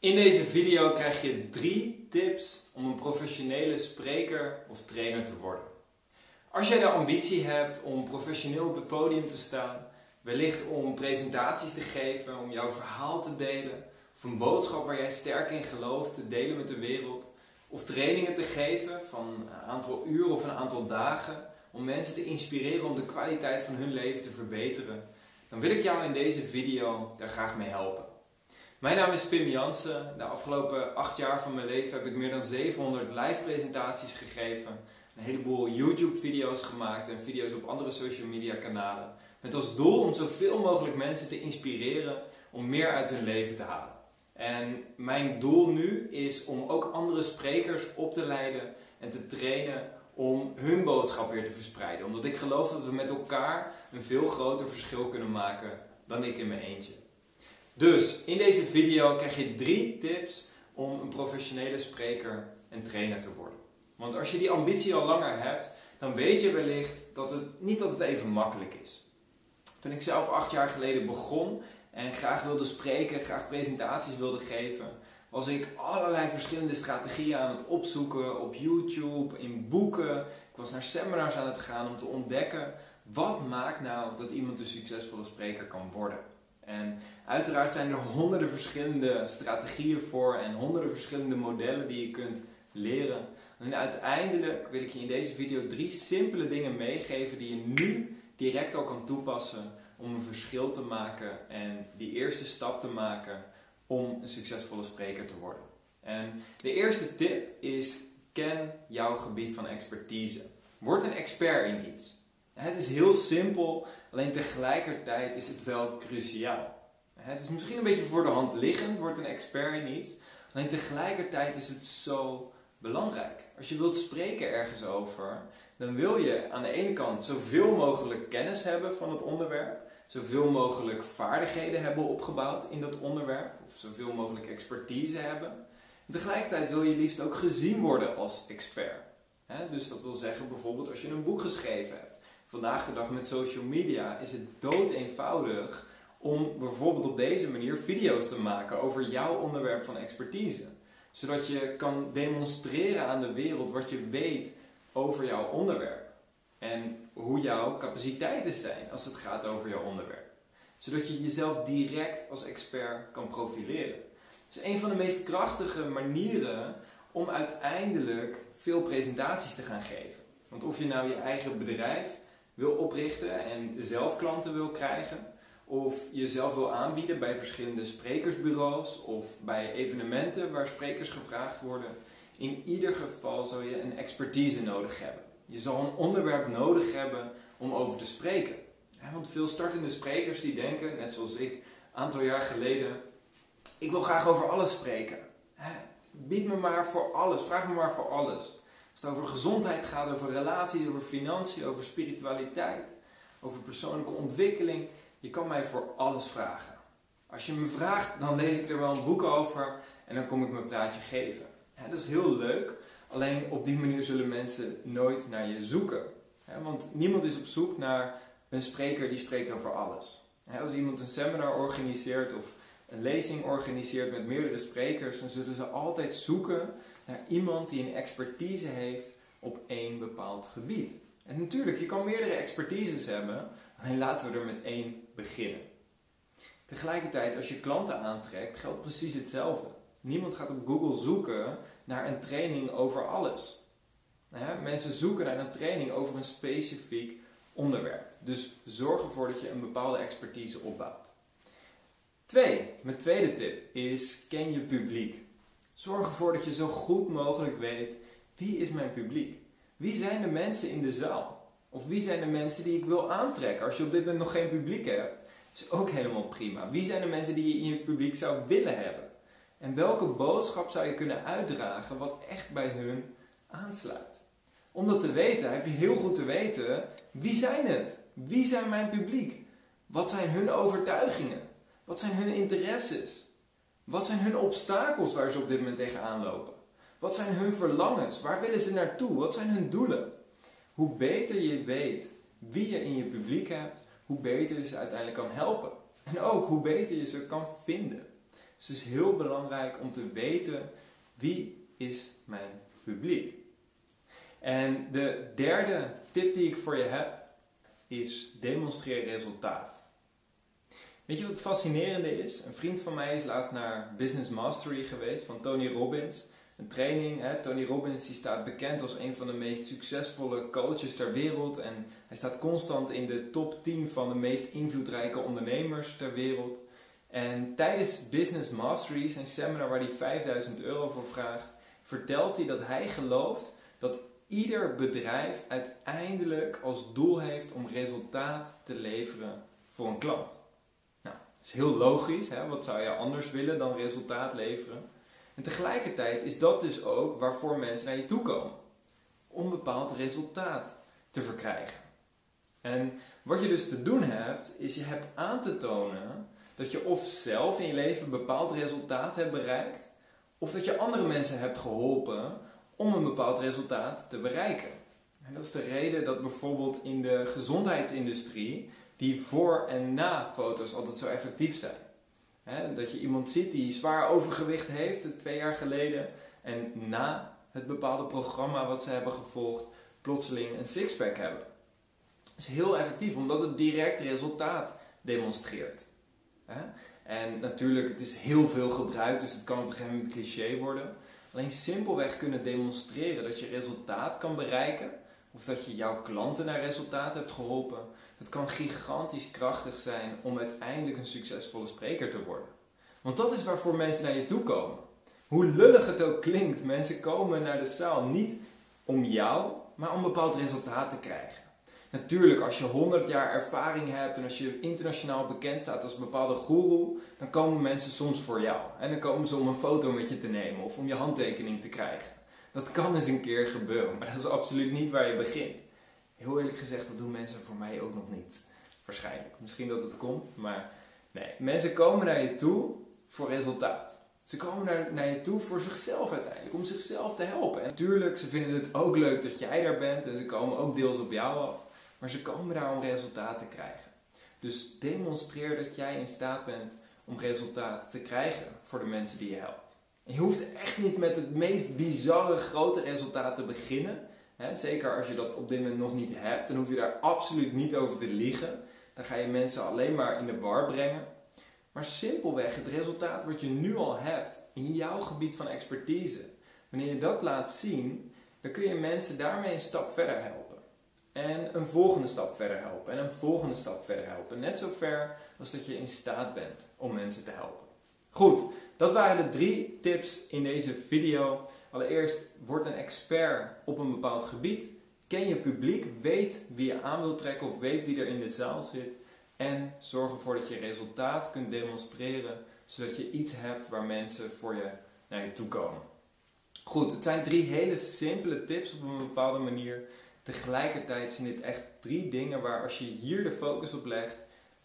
In deze video krijg je drie tips om een professionele spreker of trainer te worden. Als jij de ambitie hebt om professioneel op het podium te staan, wellicht om presentaties te geven, om jouw verhaal te delen, of een boodschap waar jij sterk in gelooft te delen met de wereld, of trainingen te geven van een aantal uren of een aantal dagen, om mensen te inspireren om de kwaliteit van hun leven te verbeteren, dan wil ik jou in deze video daar graag mee helpen. Mijn naam is Pim Jansen. De afgelopen acht jaar van mijn leven heb ik meer dan 700 live presentaties gegeven, een heleboel YouTube video's gemaakt en video's op andere social media kanalen. Met als doel om zoveel mogelijk mensen te inspireren om meer uit hun leven te halen. En mijn doel nu is om ook andere sprekers op te leiden en te trainen om hun boodschap weer te verspreiden. Omdat ik geloof dat we met elkaar een veel groter verschil kunnen maken dan ik in mijn eentje. Dus in deze video krijg je drie tips om een professionele spreker en trainer te worden. Want als je die ambitie al langer hebt, dan weet je wellicht dat het niet altijd even makkelijk is. Toen ik zelf acht jaar geleden begon en graag wilde spreken, graag presentaties wilde geven, was ik allerlei verschillende strategieën aan het opzoeken op YouTube, in boeken. Ik was naar seminars aan het gaan om te ontdekken wat maakt nou dat iemand een succesvolle spreker kan worden. En uiteraard zijn er honderden verschillende strategieën voor en honderden verschillende modellen die je kunt leren. En uiteindelijk wil ik je in deze video drie simpele dingen meegeven die je nu direct al kan toepassen om een verschil te maken en die eerste stap te maken om een succesvolle spreker te worden. En de eerste tip is: ken jouw gebied van expertise. Word een expert in iets. Het is heel simpel, alleen tegelijkertijd is het wel cruciaal. Het is misschien een beetje voor de hand liggend, word een expert in iets. Alleen tegelijkertijd is het zo belangrijk. Als je wilt spreken ergens over, dan wil je aan de ene kant zoveel mogelijk kennis hebben van het onderwerp, zoveel mogelijk vaardigheden hebben opgebouwd in dat onderwerp, of zoveel mogelijk expertise hebben. En tegelijkertijd wil je liefst ook gezien worden als expert. dus dat wil zeggen bijvoorbeeld als je een boek geschreven hebt vandaag de dag met social media is het dood eenvoudig om bijvoorbeeld op deze manier video's te maken over jouw onderwerp van expertise. Zodat je kan demonstreren aan de wereld wat je weet over jouw onderwerp. En hoe jouw capaciteiten zijn als het gaat over jouw onderwerp. Zodat je jezelf direct als expert kan profileren. Is een van de meest krachtige manieren om uiteindelijk veel presentaties te gaan geven. Want of je nou je eigen bedrijf wil oprichten en zelf klanten wil krijgen. Of jezelf wil aanbieden bij verschillende sprekersbureaus of bij evenementen waar sprekers gevraagd worden. In ieder geval zal je een expertise nodig hebben. Je zal een onderwerp nodig hebben om over te spreken. Want veel startende sprekers die denken, net zoals ik, een aantal jaar geleden, ik wil graag over alles spreken. Bied me maar voor alles, vraag me maar voor alles. Als het over gezondheid gaat, over relaties, over financiën, over spiritualiteit, over persoonlijke ontwikkeling. Je kan mij voor alles vragen. Als je me vraagt, dan lees ik er wel een boek over en dan kom ik mijn praatje geven. dat is heel leuk, alleen op die manier zullen mensen nooit naar je zoeken. want niemand is op zoek naar een spreker die spreekt over alles. als iemand een seminar organiseert of een lezing organiseert met meerdere sprekers, dan zullen ze altijd zoeken naar iemand die een expertise heeft op één bepaald gebied. En natuurlijk, je kan meerdere expertises hebben, alleen laten we er met één beginnen. Tegelijkertijd, als je klanten aantrekt, geldt precies hetzelfde. Niemand gaat op Google zoeken naar een training over alles. mensen zoeken naar een training over een specifiek onderwerp. Dus zorg ervoor dat je een bepaalde expertise opbouwt. Twee, mijn tweede tip is ken je publiek. Zorg ervoor dat je zo goed mogelijk weet wie is mijn publiek. Wie zijn de mensen in de zaal? Of wie zijn de mensen die ik wil aantrekken? Als je op dit moment nog geen publiek hebt, is ook helemaal prima. Wie zijn de mensen die je in je publiek zou willen hebben? En welke boodschap zou je kunnen uitdragen wat echt bij hun aansluit? Om dat te weten heb je heel goed te weten wie zijn het? Wie zijn mijn publiek? Wat zijn hun overtuigingen? Wat zijn hun interesses? Wat zijn hun obstakels waar ze op dit moment tegenaan lopen? Wat zijn hun verlangens? Waar willen ze naartoe? Wat zijn hun doelen? Hoe beter je weet wie je in je publiek hebt, hoe beter je ze uiteindelijk kan helpen. En ook hoe beter je ze kan vinden. Dus het is heel belangrijk om te weten wie is mijn publiek. En de derde tip die ik voor je heb is demonstreer resultaat. Weet je wat het fascinerende is? Een vriend van mij is laatst naar Business Mastery geweest van Tony Robbins. Een training. Hè? Tony Robbins die staat bekend als een van de meest succesvolle coaches ter wereld. En hij staat constant in de top 10 van de meest invloedrijke ondernemers ter wereld. En tijdens Business Mastery, zijn seminar waar hij 5000 euro voor vraagt, vertelt hij dat hij gelooft dat ieder bedrijf uiteindelijk als doel heeft om resultaat te leveren voor een klant. Nou, dat is heel logisch. Hè? Wat zou je anders willen dan resultaat leveren? En tegelijkertijd is dat dus ook waarvoor mensen naar je toe komen. Om bepaald resultaat te verkrijgen. En wat je dus te doen hebt, is je hebt aan te tonen dat je of zelf in je leven een bepaald resultaat hebt bereikt, of dat je andere mensen hebt geholpen om een bepaald resultaat te bereiken. En dat is de reden dat bijvoorbeeld in de gezondheidsindustrie die voor- en na-foto's altijd zo effectief zijn. Dat je iemand ziet die zwaar overgewicht heeft twee jaar geleden en na het bepaalde programma wat ze hebben gevolgd plotseling een sixpack hebben. Dat is heel effectief omdat het direct resultaat demonstreert. En natuurlijk, het is heel veel gebruikt, dus het kan op een gegeven moment cliché worden. Alleen simpelweg kunnen demonstreren dat je resultaat kan bereiken, of dat je jouw klanten naar resultaat hebt geholpen, dat kan gigantisch krachtig zijn om uiteindelijk een succesvolle spreker te worden. Want dat is waarvoor mensen naar je toe komen. Hoe lullig het ook klinkt, mensen komen naar de zaal niet om jou, maar om bepaald resultaat te krijgen. Natuurlijk, als je 100 jaar ervaring hebt en als je internationaal bekend staat als een bepaalde guru, dan komen mensen soms voor jou. En dan komen ze om een foto met je te nemen of om je handtekening te krijgen. Dat kan eens een keer gebeuren, maar dat is absoluut niet waar je begint. Heel eerlijk gezegd, dat doen mensen voor mij ook nog niet. Waarschijnlijk. Misschien dat het komt, maar nee. Mensen komen naar je toe voor resultaat. Ze komen naar, naar je toe voor zichzelf uiteindelijk, om zichzelf te helpen. En natuurlijk, ze vinden het ook leuk dat jij daar bent en ze komen ook deels op jou af. Maar ze komen daar om resultaat te krijgen. Dus demonstreer dat jij in staat bent om resultaat te krijgen voor de mensen die je helpt. Je hoeft echt niet met het meest bizarre grote resultaat te beginnen. zeker als je dat op dit moment nog niet hebt, dan hoef je daar absoluut niet over te liegen. Dan ga je mensen alleen maar in de war brengen. Maar simpelweg het resultaat wat je nu al hebt in jouw gebied van expertise. Wanneer je dat laat zien, dan kun je mensen daarmee een stap verder helpen. En een volgende stap verder helpen. En een volgende stap verder helpen. Net zo ver als dat je in staat bent om mensen te helpen. Goed, dat waren de drie tips in deze video. Allereerst, word een expert op een bepaald gebied. Ken je publiek, weet wie je aan wilt trekken of weet wie er in de zaal zit. En zorg ervoor dat je resultaat kunt demonstreren, zodat je iets hebt waar mensen voor je naar je toe komen. Goed, het zijn drie hele simpele tips op een bepaalde manier Tegelijkertijd zijn dit echt drie dingen waar als je hier de focus op legt,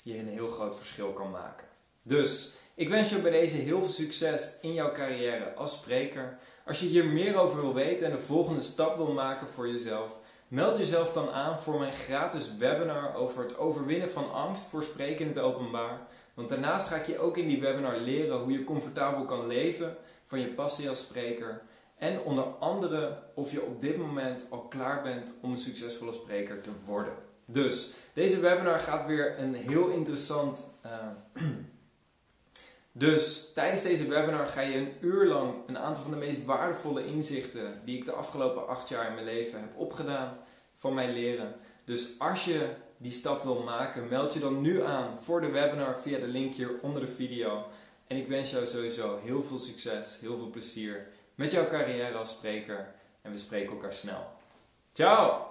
je een heel groot verschil kan maken. Dus ik wens je bij deze heel veel succes in jouw carrière als spreker. Als je hier meer over wil weten en de volgende stap wil maken voor jezelf, meld jezelf dan aan voor mijn gratis webinar over het overwinnen van angst voor spreken in het openbaar. Want daarnaast ga ik je ook in die webinar leren hoe je comfortabel kan leven van je passie als spreker. En onder andere of je op dit moment al klaar bent om een succesvolle spreker te worden. Dus deze webinar gaat weer een heel interessant. Uh, dus tijdens deze webinar ga je een uur lang een aantal van de meest waardevolle inzichten die ik de afgelopen acht jaar in mijn leven heb opgedaan van mij leren. Dus als je die stap wil maken, meld je dan nu aan voor de webinar via de link hier onder de video. En ik wens jou sowieso heel veel succes, heel veel plezier met jouw carrière als spreker. En we spreken elkaar snel. Ciao!